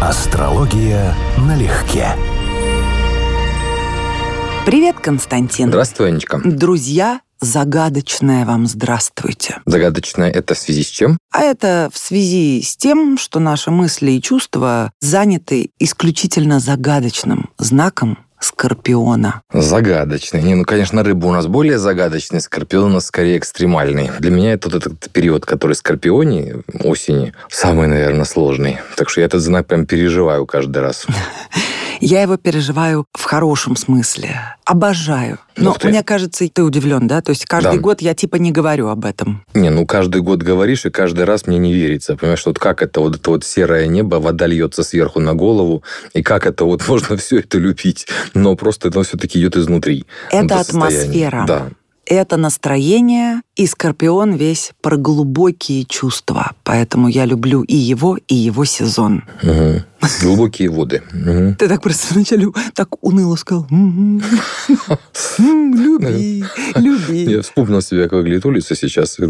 Астрология налегке. Привет, Константин. Здравствуй, Анечка. Друзья, загадочное вам здравствуйте. Загадочное это в связи с чем? А это в связи с тем, что наши мысли и чувства заняты исключительно загадочным знаком Скорпиона. Загадочный. Не, ну, конечно, рыба у нас более загадочный, скорпион у нас скорее экстремальный. Для меня это вот этот период, который скорпионе, осени, самый, наверное, сложный. Так что я этот знак прям переживаю каждый раз. Я его переживаю в хорошем смысле. Обожаю. Но мне кажется, ты удивлен, да? То есть каждый да. год я типа не говорю об этом. Не, ну каждый год говоришь, и каждый раз мне не верится. Понимаешь, вот как это вот это вот серое небо, вода льется сверху на голову, и как это вот можно все это любить, но просто это все-таки идет изнутри. Это атмосфера. Да это настроение, и Скорпион весь про глубокие чувства. Поэтому я люблю и его, и его сезон. Угу. Глубокие воды. Угу. Ты так просто вначале так уныло сказал. Люби, люби. Я вспомнил себя, как выглядит улица сейчас.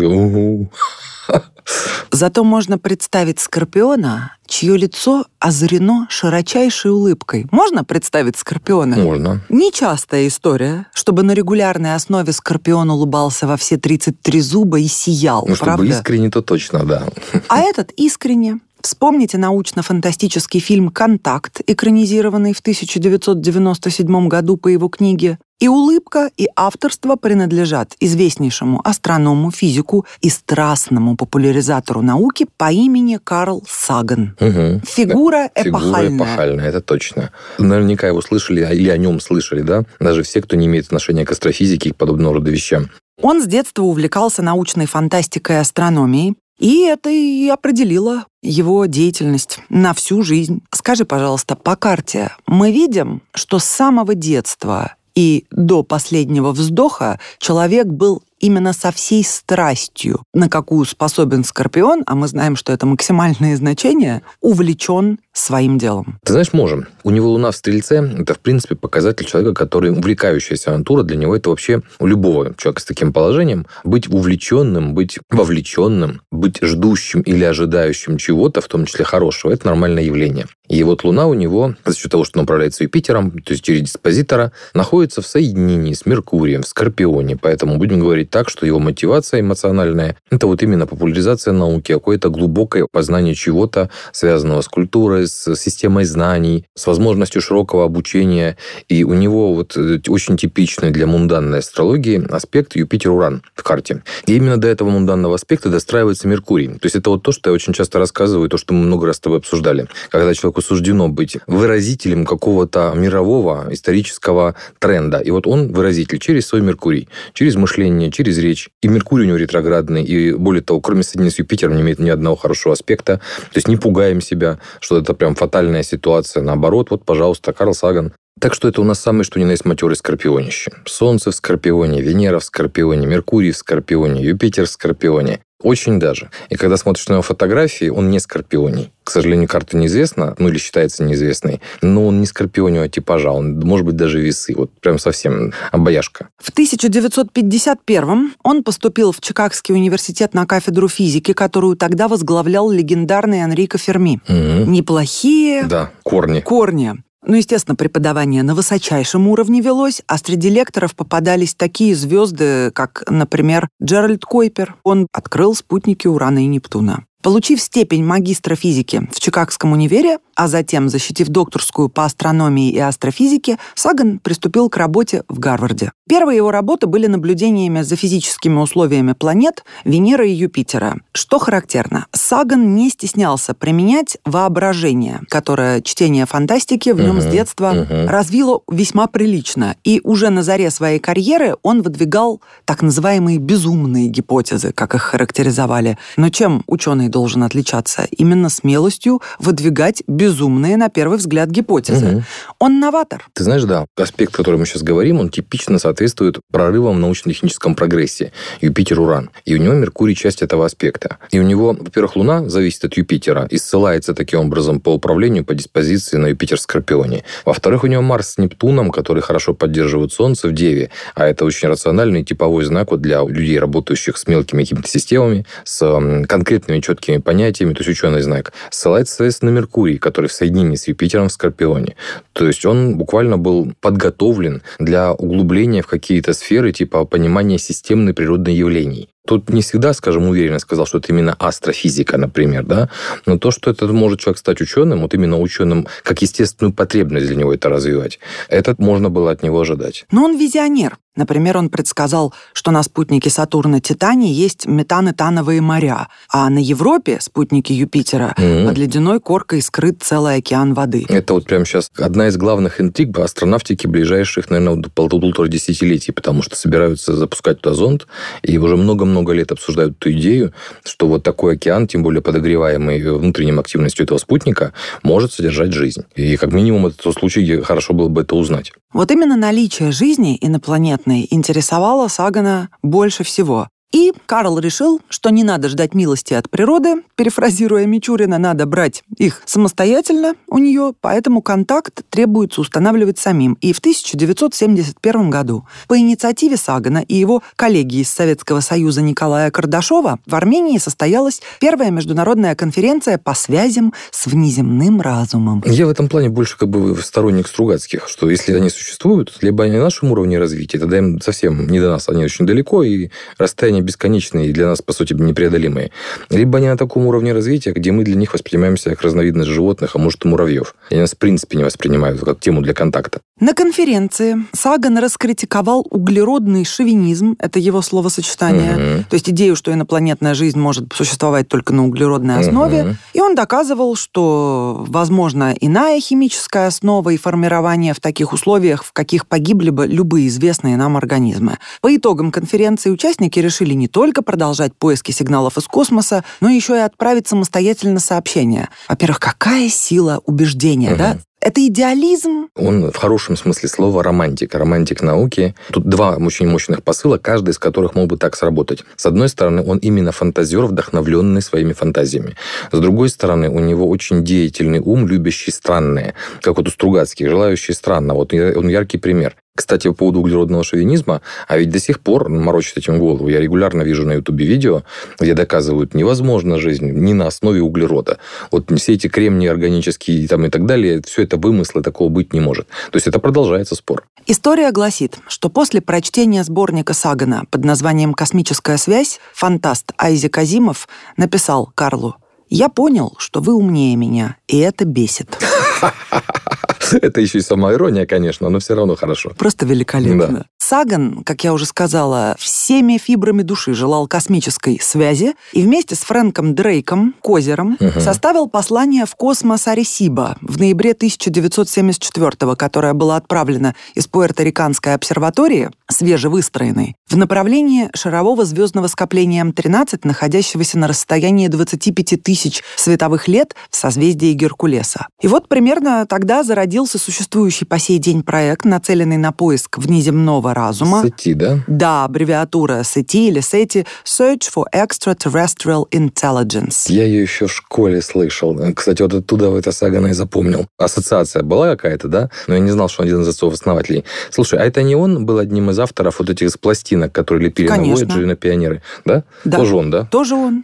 Зато можно представить Скорпиона, чье лицо озарено широчайшей улыбкой. Можно представить Скорпиона? Можно. Нечастая история, чтобы на регулярной основе Скорпион улыбался во все 33 зуба и сиял, Ну, правда? чтобы искренне, то точно, да. А этот искренне. Вспомните научно-фантастический фильм «Контакт», экранизированный в 1997 году по его книге. И улыбка, и авторство принадлежат известнейшему астроному, физику и страстному популяризатору науки по имени Карл Саган. Угу. Фигура эпохальная. Фигура эпохальная, это точно. Наверняка его слышали или о нем слышали, да? Даже все, кто не имеет отношения к астрофизике и к подобного рода вещам. Он с детства увлекался научной фантастикой и астрономией, и это и определило его деятельность на всю жизнь. Скажи, пожалуйста, по карте мы видим, что с самого детства и до последнего вздоха человек был именно со всей страстью, на какую способен Скорпион, а мы знаем, что это максимальное значение, увлечен своим делом. Ты знаешь, можем. У него Луна в Стрельце – это, в принципе, показатель человека, который увлекающаяся натура. Для него это вообще у любого человека с таким положением быть увлеченным, быть вовлеченным, быть ждущим или ожидающим чего-то, в том числе хорошего, это нормальное явление. И вот Луна у него, за счет того, что он управляется Юпитером, то есть через диспозитора, находится в соединении с Меркурием, в Скорпионе. Поэтому будем говорить так, что его мотивация эмоциональная – это вот именно популяризация науки, какое-то глубокое познание чего-то, связанного с культурой, с системой знаний, с возможностью широкого обучения. И у него вот э, очень типичный для мунданной астрологии аспект Юпитер-Уран в карте. И именно до этого мунданного аспекта достраивается Меркурий. То есть это вот то, что я очень часто рассказываю, то, что мы много раз с тобой обсуждали. Когда человеку суждено быть выразителем какого-то мирового исторического тренда. И вот он выразитель через свой Меркурий, через мышление, через речь. И Меркурий у него ретроградный. И более того, кроме соединения с Юпитером, не имеет ни одного хорошего аспекта. То есть не пугаем себя, что это прям фатальная ситуация. Наоборот, вот, пожалуйста, Карл Саган так что это у нас самый что ни на есть матерый скорпионище. Солнце в Скорпионе, Венера в Скорпионе, Меркурий в Скорпионе, Юпитер в Скорпионе. Очень даже. И когда смотришь на его фотографии, он не скорпионий. К сожалению, карта неизвестна, ну или считается неизвестной, но он не скорпиониего типажа, он может быть даже весы. Вот прям совсем обаяшка. В 1951 он поступил в Чикагский университет на кафедру физики, которую тогда возглавлял легендарный Энрико Ферми. Угу. Неплохие Да, корни. корни. Ну, естественно, преподавание на высочайшем уровне велось, а среди лекторов попадались такие звезды, как, например, Джеральд Койпер. Он открыл спутники Урана и Нептуна. Получив степень магистра физики в Чикагском универе, а затем защитив докторскую по астрономии и астрофизике, Саган приступил к работе в Гарварде. Первые его работы были наблюдениями за физическими условиями планет Венеры и Юпитера. Что характерно, Саган не стеснялся применять воображение, которое чтение фантастики в нем Мгм, с детства мгм. развило весьма прилично. И уже на заре своей карьеры он выдвигал так называемые безумные гипотезы, как их характеризовали. Но чем ученый должен отличаться? Именно смелостью выдвигать безумные, на первый взгляд, гипотезы. Мгм. Он новатор. Ты знаешь, да, аспект, о котором мы сейчас говорим, он типично соответствует прорывам в научно-техническом прогрессе. Юпитер-Уран. И у него Меркурий часть этого аспекта. И у него, во-первых, Луна зависит от Юпитера и ссылается таким образом по управлению, по диспозиции на Юпитер-Скорпионе. Во-вторых, у него Марс с Нептуном, которые хорошо поддерживают Солнце в Деве, а это очень рациональный типовой знак вот для людей, работающих с мелкими какими-то системами, с конкретными четкими четкими понятиями, то есть ученый знак, ссылается, соответственно, на Меркурий, который в соединении с Юпитером в Скорпионе. То есть он буквально был подготовлен для углубления в какие-то сферы, типа понимания системных природных явлений. Тут не всегда, скажем, уверенно сказал, что это именно астрофизика, например, да, но то, что это может человек стать ученым, вот именно ученым, как естественную потребность для него это развивать, это можно было от него ожидать. Но он визионер. Например, он предсказал, что на спутнике Сатурна Титане есть метан-этановые моря, а на Европе, спутнике Юпитера, mm-hmm. под ледяной коркой скрыт целый океан воды. Это вот прямо сейчас одна из главных интриг астронавтики ближайших, наверное, полутора десятилетий, потому что собираются запускать туда зонд, и уже много-много лет обсуждают эту идею, что вот такой океан, тем более подогреваемый внутренним активностью этого спутника, может содержать жизнь. И как минимум это тот случай, где хорошо было бы это узнать. Вот именно наличие жизни инопланетной интересовало Сагана больше всего. И Карл решил, что не надо ждать милости от природы, перефразируя Мичурина, надо брать их самостоятельно у нее, поэтому контакт требуется устанавливать самим. И в 1971 году по инициативе Сагана и его коллеги из Советского Союза Николая Кардашова в Армении состоялась первая международная конференция по связям с внеземным разумом. Я в этом плане больше как бы сторонник Стругацких, что если они существуют, либо они на нашем уровне развития, тогда им совсем не до нас, они очень далеко, и расстояние они бесконечные и для нас, по сути, непреодолимые. Либо они на таком уровне развития, где мы для них воспринимаемся как разновидность животных, а может и муравьев. Они нас в принципе не воспринимают как тему для контакта. На конференции Саган раскритиковал углеродный шовинизм, это его словосочетание, угу. то есть идею, что инопланетная жизнь может существовать только на углеродной основе, угу. и он доказывал, что возможно иная химическая основа и формирование в таких условиях, в каких погибли бы любые известные нам организмы. По итогам конференции участники решили не только продолжать поиски сигналов из космоса, но еще и отправить самостоятельно сообщения. Во-первых, какая сила убеждения, угу. да? Это идеализм? Он в хорошем смысле слова романтик. Романтик науки. Тут два очень мощных посыла, каждый из которых мог бы так сработать. С одной стороны, он именно фантазер, вдохновленный своими фантазиями. С другой стороны, у него очень деятельный ум, любящий странное. Как вот у Стругацких, желающий странно. Вот он яркий пример. Кстати, по поводу углеродного шовинизма, а ведь до сих пор морочит этим голову. Я регулярно вижу на Ютубе видео, где доказывают, невозможно жизнь не на основе углерода. Вот все эти кремнии органические там, и так далее, все это вымыслы, такого быть не может. То есть это продолжается спор. История гласит, что после прочтения сборника Сагана под названием «Космическая связь» фантаст Айзек Азимов написал Карлу «Я понял, что вы умнее меня, и это бесит». Это еще и самоирония, конечно, но все равно хорошо. Просто великолепно. Саган, как я уже сказала, всеми фибрами души желал космической связи и вместе с Фрэнком Дрейком, Козером, угу. составил послание в космос Аресиба в ноябре 1974 которое было отправлено из Пуэрто-Риканской обсерватории, свежевыстроенной, в направлении шарового звездного скопления М-13, находящегося на расстоянии 25 тысяч световых лет в созвездии Геркулеса. И вот примерно тогда зародился существующий по сей день проект, нацеленный на поиск внеземного разума. SETI, да? Да, аббревиатура SETI или SETI Search for Extraterrestrial Intelligence. Я ее еще в школе слышал. Кстати, вот оттуда в это Сагана и запомнил. Ассоциация была какая-то, да? Но я не знал, что он один из отцов-основателей. Слушай, а это не он был одним из авторов вот этих пластинок, которые лепили конечно. на Voyager и на Пионеры? Да? да? Тоже он, да? Тоже он.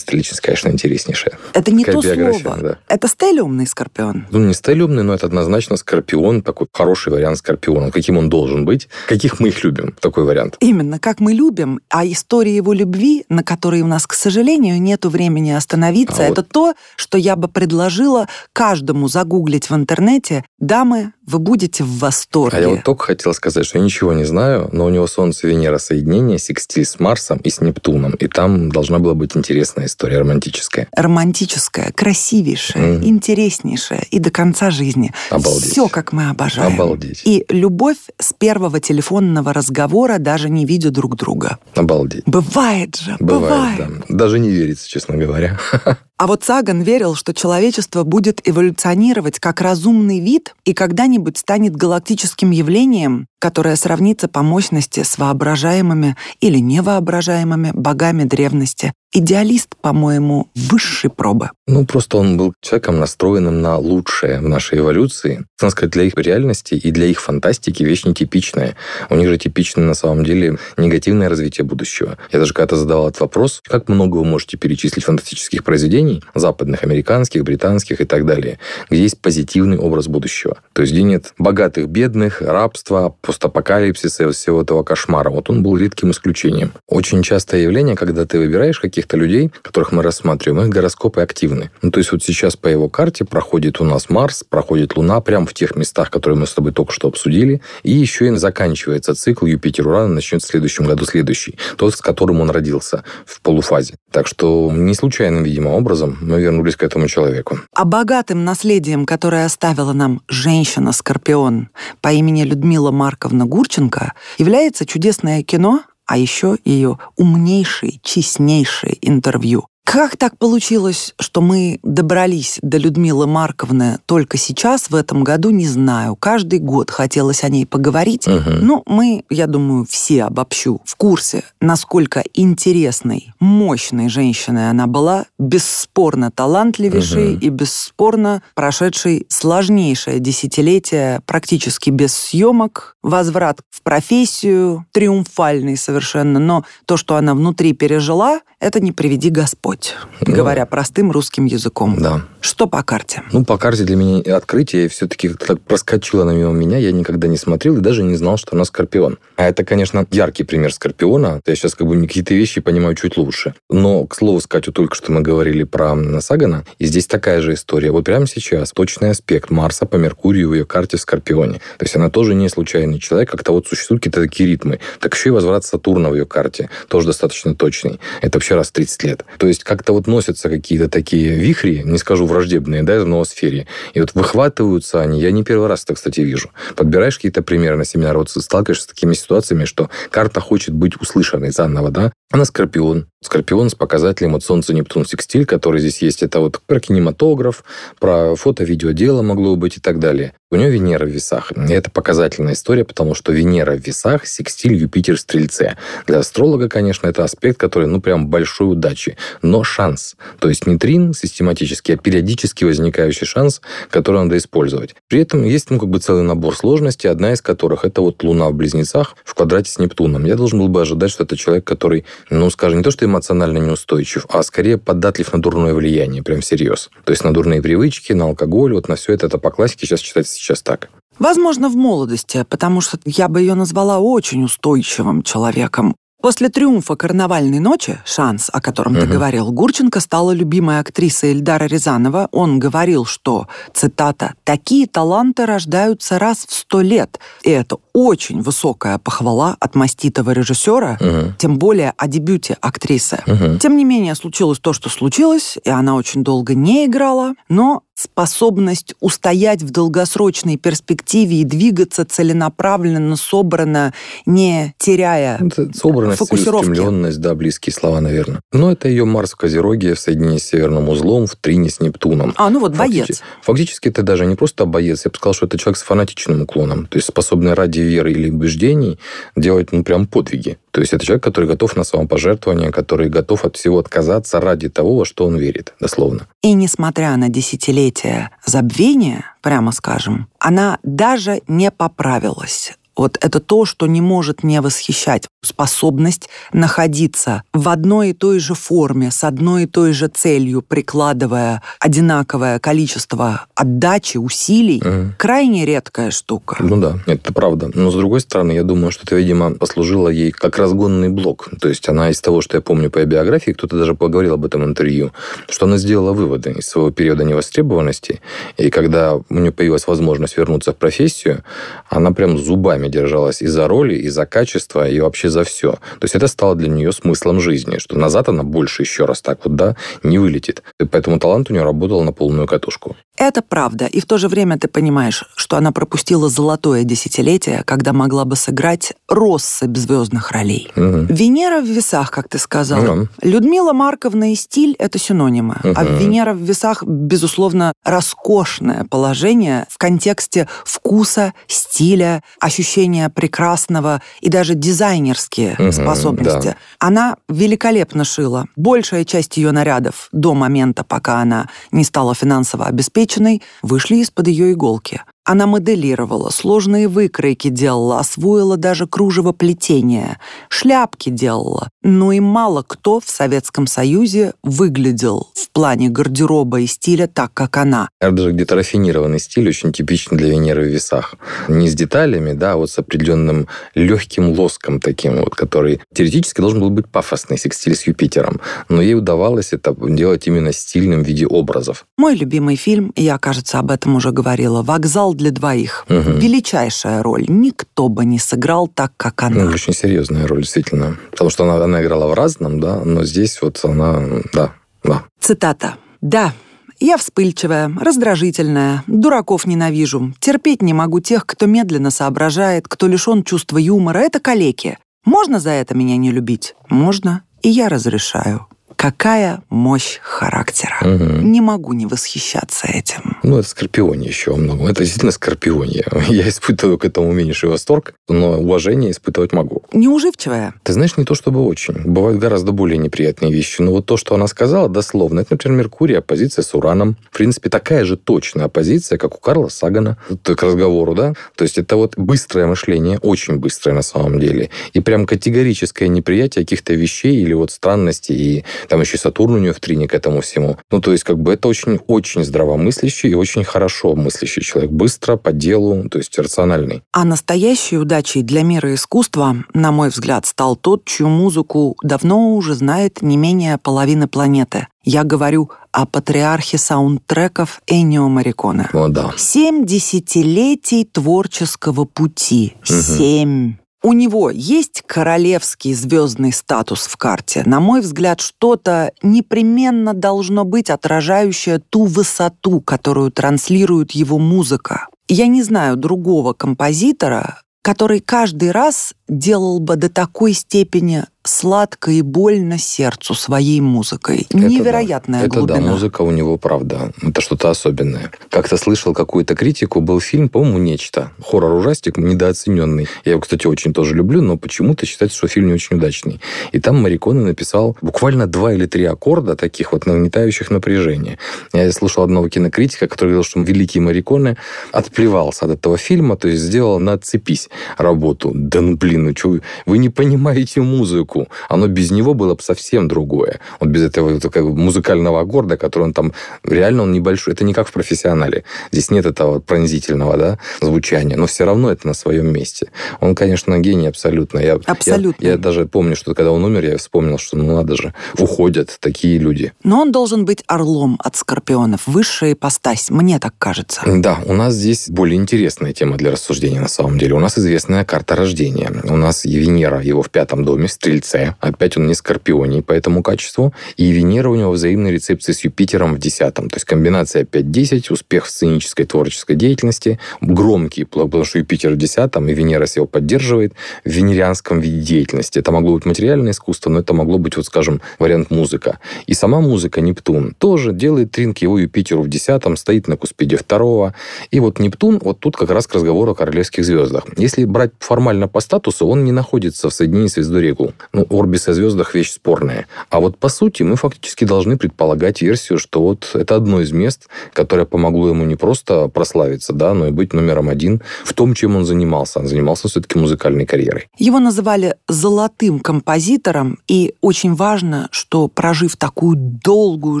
Личность, конечно, интереснейшая. Это не Какая то слово. Да. Это стелиумный скорпион. Ну, не стелиумный, но это однозначно скорпион, такой хороший вариант скорпиона. Каким он должен быть? Каких мы их любим, такой вариант. Именно, как мы любим, а история его любви, на которой у нас, к сожалению, нет времени остановиться, а это вот... то, что я бы предложила каждому загуглить в интернете. Дамы, вы будете в восторге. А я вот только хотел сказать, что я ничего не знаю, но у него Солнце Венера соединение, секстиль с Марсом и с Нептуном, и там должна была быть интересная история, романтическая. Романтическая, красивейшая, mm. интереснейшая и до конца жизни. Обалдеть. Все, как мы обожаем. Обалдеть. И любовь с первого телефона телефонного разговора, даже не видя друг друга. Обалдеть. Бывает же, бывает. бывает. Да. Даже не верится, честно говоря. А вот Саган верил, что человечество будет эволюционировать как разумный вид и когда-нибудь станет галактическим явлением, которое сравнится по мощности с воображаемыми или невоображаемыми богами древности. Идеалист, по-моему, высшей пробы. Ну, просто он был человеком, настроенным на лучшее в нашей эволюции. Надо сказать, для их реальности и для их фантастики вещь нетипичная. У них же типично, на самом деле, негативное развитие будущего. Я даже когда-то задавал этот вопрос, как много вы можете перечислить фантастических произведений, западных, американских, британских и так далее, где есть позитивный образ будущего. То есть, где нет богатых, бедных, рабства, постапокалипсиса и всего этого кошмара. Вот он был редким исключением. Очень частое явление, когда ты выбираешь каких-то людей, которых мы рассматриваем, их гороскопы активны. Ну, то есть вот сейчас по его карте проходит у нас Марс, проходит Луна прямо в тех местах, которые мы с тобой только что обсудили, и еще и заканчивается цикл Юпитер-Уран, начнется в следующем году следующий, тот, с которым он родился в полуфазе. Так что не случайным, видимо, образом мы вернулись к этому человеку. А богатым наследием, которое оставила нам женщина-скорпион по имени Людмила Марковна Гурченко, является чудесное кино а еще ее умнейшие, честнейшие интервью как так получилось, что мы добрались до Людмилы Марковны только сейчас, в этом году, не знаю. Каждый год хотелось о ней поговорить. Угу. Ну, мы, я думаю, все обобщу в курсе, насколько интересной, мощной женщиной она была, бесспорно талантливейшей угу. и бесспорно прошедшей сложнейшее десятилетие практически без съемок, возврат в профессию, триумфальный совершенно. Но то, что она внутри пережила, это не приведи Господь, ну, говоря простым русским языком. Да. Что по карте? Ну, по карте для меня открытие все-таки так проскочило на мимо меня. Я никогда не смотрел и даже не знал, что она Скорпион. А это, конечно, яркий пример Скорпиона. Я сейчас как бы какие-то вещи понимаю чуть лучше. Но, к слову сказать, вот только что мы говорили про Сагана, и здесь такая же история. Вот прямо сейчас точный аспект Марса по Меркурию в ее карте в Скорпионе. То есть она тоже не случайный человек, как-то вот существуют какие-то такие ритмы. Так еще и возврат Сатурна в ее карте тоже достаточно точный. Это вообще раз в 30 лет. То есть как-то вот носятся какие-то такие вихри, не скажу враждебные, да, в ноосфере. И вот выхватываются они. Я не первый раз это, кстати, вижу. Подбираешь какие-то примеры на семинар, вот сталкиваешься с такими ситуациями, что карта хочет быть услышанной заново, да. Она Скорпион. Скорпион с показателем от Солнца, Нептун, Секстиль, который здесь есть. Это вот про кинематограф, про фото-видеодело могло быть и так далее. У него Венера в весах. И это показательная история, потому что Венера в весах, секстиль, Юпитер Стрельце. Для астролога, конечно, это аспект, который, ну, прям большой удачи. Но шанс. То есть не трин систематический, а периодически возникающий шанс, который надо использовать. При этом есть, ну, как бы целый набор сложностей, одна из которых это вот Луна в Близнецах в квадрате с Нептуном. Я должен был бы ожидать, что это человек, который, ну, скажем, не то, что эмоционально неустойчив, а скорее податлив на дурное влияние, прям всерьез. То есть на дурные привычки, на алкоголь, вот на все это, это по классике сейчас читается сейчас так. Возможно, в молодости, потому что я бы ее назвала очень устойчивым человеком. После триумфа «Карнавальной ночи» «Шанс», о котором угу. ты говорил, Гурченко стала любимой актрисой Эльдара Рязанова. Он говорил, что, цитата, «такие таланты рождаются раз в сто лет». И это очень высокая похвала от маститого режиссера, угу. тем более о дебюте актрисы. Угу. Тем не менее, случилось то, что случилось, и она очень долго не играла, но способность устоять в долгосрочной перспективе и двигаться целенаправленно, собрано, не теряя это собранность, устремленность, да, близкие слова, наверное. Но это ее Марс в Козероге в соединении с Северным узлом, в трине с Нептуном. А, ну вот, боец. Фактически, фактически это даже не просто боец, я бы сказал, что это человек с фанатичным уклоном, то есть способный ради веры или убеждений делать, ну, прям подвиги. То есть это человек, который готов на самопожертвование, который готов от всего отказаться ради того, во что он верит, дословно. И несмотря на десятилетия забвения, прямо скажем, она даже не поправилась. Вот это то, что не может не восхищать. Способность находиться в одной и той же форме, с одной и той же целью, прикладывая одинаковое количество отдачи, усилий, угу. крайне редкая штука. Ну да, это правда. Но с другой стороны, я думаю, что это, видимо, послужило ей как разгонный блок. То есть она из того, что я помню по ее биографии, кто-то даже поговорил об этом интервью, что она сделала выводы из своего периода невостребованности. И когда у нее появилась возможность вернуться в профессию, она прям зубами держалась и за роли, и за качество, и вообще за все. То есть это стало для нее смыслом жизни, что назад она больше еще раз так вот, да, не вылетит. И поэтому талант у нее работал на полную катушку. Это правда, и в то же время ты понимаешь, что она пропустила золотое десятилетие, когда могла бы сыграть россыпь звездных ролей. Угу. Венера в весах, как ты сказал. Ну. Людмила Марковна и стиль — это синонимы. А Мгм. Венера в весах, безусловно, роскошное положение в контексте вкуса, стиля, ощущения прекрасного и даже дизайнерские Мгм, способности. да. Она великолепно шила. Большая часть ее нарядов до момента, пока она не стала финансово обеспеченной, вышли из-под ее иголки. Она моделировала, сложные выкройки делала, освоила даже кружевоплетение, шляпки делала. Но и мало кто в Советском Союзе выглядел в плане гардероба и стиля так, как она. Это даже где-то рафинированный стиль, очень типичный для Венеры в весах. Не с деталями, да, а вот с определенным легким лоском таким вот, который теоретически должен был быть пафосный секстиль с Юпитером. Но ей удавалось это делать именно стильным в виде образов. Мой любимый фильм, я, кажется, об этом уже говорила, «Вокзал для двоих». Мгм. Величайшая роль. Никто бы не сыграл так, как она. Ну, очень серьезная роль, действительно. Потому что она, она играла в разном, да, но здесь вот она, да, да. Цитата. «Да, я вспыльчивая, раздражительная, дураков ненавижу, терпеть не могу тех, кто медленно соображает, кто лишен чувства юмора. Это калеки. Можно за это меня не любить? Можно, и я разрешаю. Какая мощь характера. Мгм. Не могу не восхищаться этим. Ну, это скорпионе еще во многом. Это действительно скорпионе. Я испытываю к этому меньший восторг, но уважение испытывать могу. Неуживчивая. Ты знаешь, не то чтобы очень. Бывают гораздо более неприятные вещи. Но вот то, что она сказала дословно, это, например, Меркурий, оппозиция с Ураном. В принципе, такая же точная оппозиция, как у Карла Сагана. Это к разговору, да? То есть это вот быстрое мышление, очень быстрое на самом деле. И прям категорическое неприятие каких-то вещей или вот странностей. И там еще и Сатурн у нее в трине к этому всему. Ну, то есть как бы это очень-очень здравомыслящий и очень хорошо мыслящий человек. Быстро, по делу, то есть рациональный. А настоящей удачей для мира искусства, на мой взгляд, стал тот, чью музыку давно уже знает не менее половины планеты. Я говорю о патриархе саундтреков Эннио Мариконе. О, да. Семь десятилетий творческого пути. Семь. У него есть королевский звездный статус в карте. На мой взгляд, что-то непременно должно быть отражающее ту высоту, которую транслирует его музыка. Я не знаю другого композитора, который каждый раз делал бы до такой степени сладко и больно сердцу своей музыкой. Это Невероятная да. Это глубина. да, музыка у него, правда. Это что-то особенное. Как-то слышал какую-то критику, был фильм, по-моему, «Нечто». Хоррор-ужастик недооцененный. Я его, кстати, очень тоже люблю, но почему-то считается, что фильм не очень удачный. И там Мариконе написал буквально два или три аккорда таких вот нагнетающих напряжение. Я слушал одного кинокритика, который говорил, что великий Мариконе отплевался от этого фильма, то есть сделал на «Отцепись» работу. Да ну, блин, ну что вы, вы не понимаете музыку. Оно без него было бы совсем другое. Вот без этого бы музыкального аккорда, который он там... Реально он небольшой. Это не как в профессионале. Здесь нет этого пронзительного да, звучания, но все равно это на своем месте. Он, конечно, гений абсолютно. Я, Абсолютно. Я, я даже помню, что когда он умер, я вспомнил, что ну надо же, уходят такие люди. Но он должен быть орлом от скорпионов. Высшая ипостась, мне так кажется. Да, у нас здесь более интересная тема для рассуждения на самом деле. У нас известная карта рождения. У нас Венера его в пятом доме, в Стрельце. Опять он не Скорпионий по этому качеству. И Венера у него взаимной рецепции с Юпитером в десятом. То есть комбинация 5-10, успех в сценической творческой деятельности, громкий, потому что Юпитер в десятом, и Венера его поддерживает в венерианском виде деятельности. Это могло быть материальное искусство, но это могло быть, вот скажем, вариант музыка. И сама музыка Нептун тоже делает тринк его Юпитеру в десятом, стоит на куспиде второго. И вот Нептун, вот тут как раз к разговору о королевских звездах. Если брать формально по статусу, он не находится в соединении с Звездорегул. Ну, орбис о звездах вещь спорная. А вот по сути мы фактически должны предполагать версию, что вот это одно из мест, которое помогло ему не просто прославиться, да, но и быть номером один в том, чем он занимался. Он занимался все-таки музыкальной карьерой. Его называли золотым композитором, и очень важно, что прожив такую долгую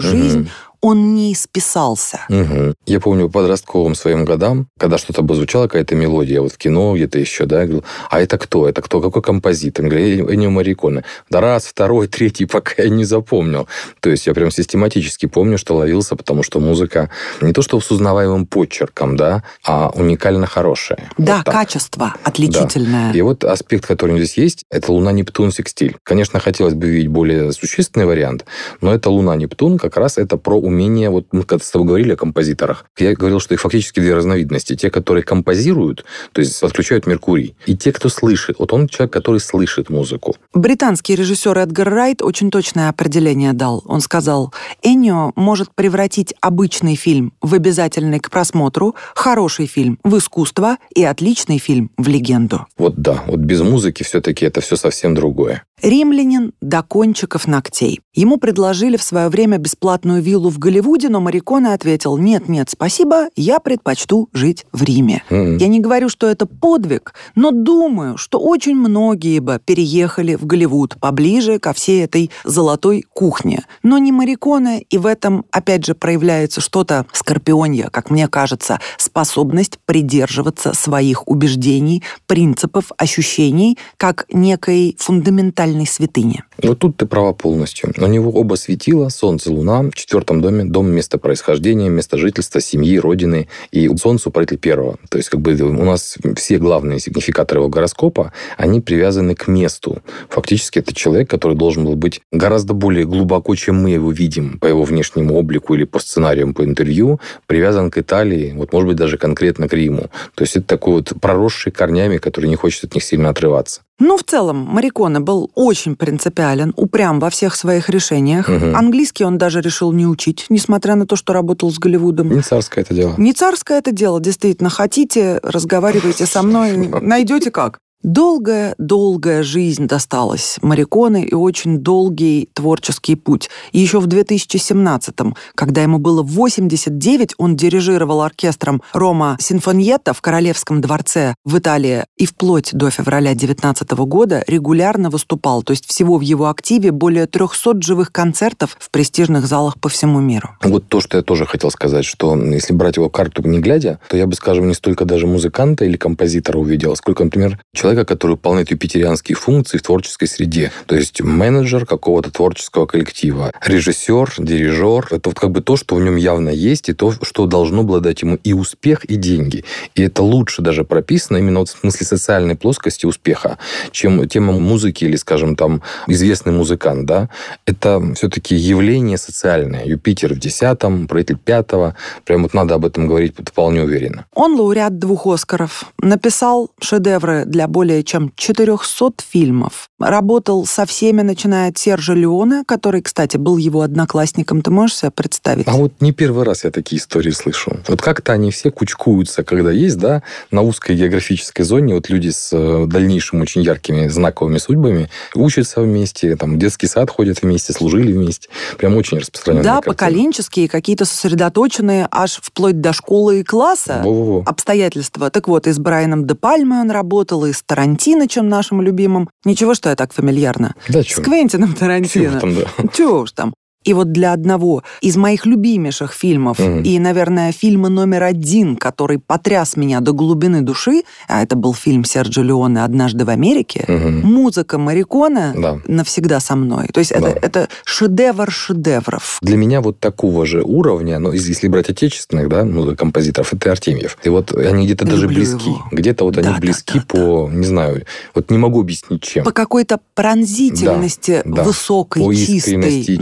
жизнь, Мгм. Он не исписался. Мгм. Я помню по подростковым своим годам, когда что-то бы звучала, какая-то мелодия, вот в кино где-то еще, да, я говорил, а это кто? Это кто? Какой композитор? Я говорю, Эннио Мариконе. Да раз, второй, третий, пока я не запомнил. То есть я прям систематически помню, что ловился, потому что музыка не то что с узнаваемым почерком, да, а уникально хорошая. Да, Вот так. качество отличительное. И вот аспект, который здесь есть, это Луна-Нептун-секстиль. Конечно, хотелось бы видеть более существенный вариант, но это Луна-Нептун как раз это про умение, вот мы когда с тобой говорили о композиторах, я говорил, что их фактически две разновидности. Те, которые композируют, то есть подключают Меркурий, и те, кто слышит. Вот он человек, который слышит музыку. Британский режиссер Эдгар Райт очень точное определение дал. Он сказал, Энио может превратить обычный фильм в обязательный к просмотру, хороший фильм в искусство и отличный фильм в легенду. Вот да, вот без музыки все-таки это все совсем другое. Римлянин до кончиков ногтей. Ему предложили в свое время бесплатную виллу в Голливуде, но Мариконе ответил «Нет-нет, спасибо, я предпочту жить в Риме». Mm. Я не говорю, что это подвиг, но думаю, что очень многие бы переехали в Голливуд поближе ко всей этой золотой кухне. Но не Мариконе, и в этом, опять же, проявляется что-то скорпионье, как мне кажется, способность придерживаться своих убеждений, принципов, ощущений, как некой фундаментальной сакральной святыни. Вот тут ты права полностью. У него оба светила, солнце, луна, в четвертом доме, дом место происхождения, место жительства, семьи, родины, и солнце управитель первого. То есть как бы у нас все главные сигнификаторы его гороскопа, они привязаны к месту. Фактически это человек, который должен был быть гораздо более глубоко, чем мы его видим по его внешнему облику или по сценариям, по интервью, привязан к Италии, вот может быть даже конкретно к Риму. То есть это такой вот проросший корнями, который не хочет от них сильно отрываться. Ну, в целом, Мариконе был очень принципиален, упрям во всех своих решениях. Угу. Английский он даже решил не учить, несмотря на то, что работал с Голливудом. Не царское это дело. Не царское это дело, действительно. Хотите, разговаривайте со мной, найдете как. Долгая-долгая жизнь досталась Мариконе и очень долгий творческий путь. Еще в 2017-м, когда ему было 89, он дирижировал оркестром Рома Синфоньетта в Королевском дворце в Италии и вплоть до февраля 2019 года регулярно выступал. То есть всего в его активе более 300 живых концертов в престижных залах по всему миру. Вот то, что я тоже хотел сказать, что если брать его карту не глядя, то я бы, скажем, не столько даже музыканта или композитора увидел, сколько, например, человека, человека, который выполняет юпитерианские функции в творческой среде. То есть менеджер какого-то творческого коллектива, режиссер, дирижер. Это вот как бы то, что в нем явно есть, и то, что должно обладать ему и успех, и деньги. И это лучше даже прописано именно вот в смысле социальной плоскости успеха, чем тема музыки или, скажем, там, известный музыкант, да. Это все-таки явление социальное. Юпитер в десятом, правитель пятого. Прям вот надо об этом говорить вполне уверенно. Он лауреат двух Оскаров. Написал шедевры для более чем 400 фильмов. Работал со всеми, начиная от Сержа Леона, который, кстати, был его одноклассником. Ты можешь себе представить? А вот не первый раз я такие истории слышу. Вот как-то они все кучкуются, когда есть, да, на узкой географической зоне вот люди с э, дальнейшими очень яркими знаковыми судьбами учатся вместе, там, в детский сад ходят вместе, служили вместе. Прям очень распространенные Да, картины. поколенческие, какие-то сосредоточенные аж вплоть до школы и класса Во-во-во. обстоятельства. Так вот, и с Брайаном Де Пальмой он работал, и с Тарантинычем, нашим любимым. Ничего, что я так фамильярно. Да, С Квентином Тарантино. Чего там, да. Чего уж там. И вот для одного из моих любимейших фильмов Мгм. и, наверное, фильма номер один, который потряс меня до глубины души, а это был фильм Серджио Леоне «Однажды в Америке», Мгм. музыка Марикона Да. навсегда со мной. То есть Да. это, это шедевр шедевров. Для меня вот такого же уровня, но если брать отечественных, да, ну, композиторов, это Артемьев. И вот они где-то даже Люблю близки. его. Где-то вот они Да, близки да, по, не знаю, вот не могу объяснить чем. По какой-то пронзительности высокой, По чистой. искренности и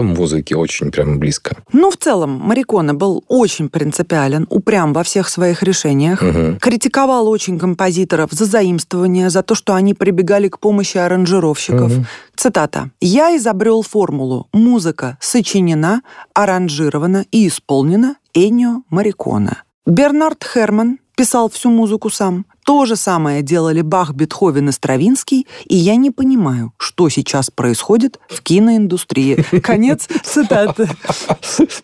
чистоте музыки очень прям близко. Ну, в целом, Мариконе был очень принципиален, упрям во всех своих решениях. Мгм. Критиковал очень композиторов за заимствование, за то, что они прибегали к помощи аранжировщиков. Мгм. Цитата. «Я изобрел формулу. Музыка сочинена, аранжирована и исполнена Эннио Мариконе». Бернард Херман писал всю музыку сам. То же самое делали Бах, Бетховен и Стравинский, и я не понимаю, что сейчас происходит в киноиндустрии. Конец цитаты.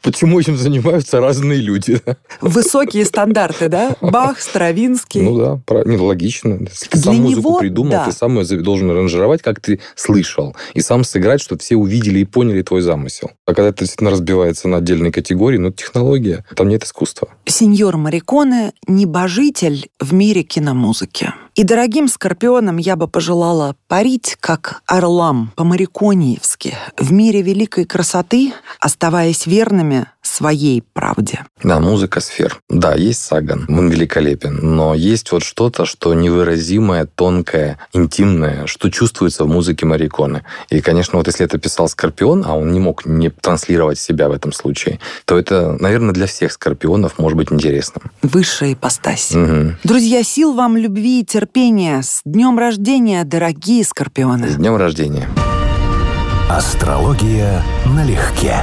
Почему этим занимаются разные люди? Высокие стандарты, да? Бах, Стравинский. Ну да, не, логично. Если ты Для сам музыку него, придумал, да. ты сам ее должен аранжировать, как ты слышал, и сам сыграть, чтобы все увидели и поняли твой замысел. А когда это действительно разбивается на отдельные категории, ну, технология, там нет искусства. Сеньор Мариконе – небожитель в мире na muzykę. И дорогим скорпионам я бы пожелала парить, как орлам, по-мариконьевски, в мире великой красоты, оставаясь верными своей правде. Да, музыка сфер. Да, есть Саган, он великолепен, но есть вот что-то, что невыразимое, тонкое, интимное, что чувствуется в музыке Мариконы. И, конечно, вот если это писал Скорпион, а он не мог не транслировать себя в этом случае, то это, наверное, для всех Скорпионов может быть интересным. Высшая ипостась. Угу. Друзья, сил вам, любви и терпения. С днем рождения, дорогие Скорпионы. С днем рождения. Астрология налегке.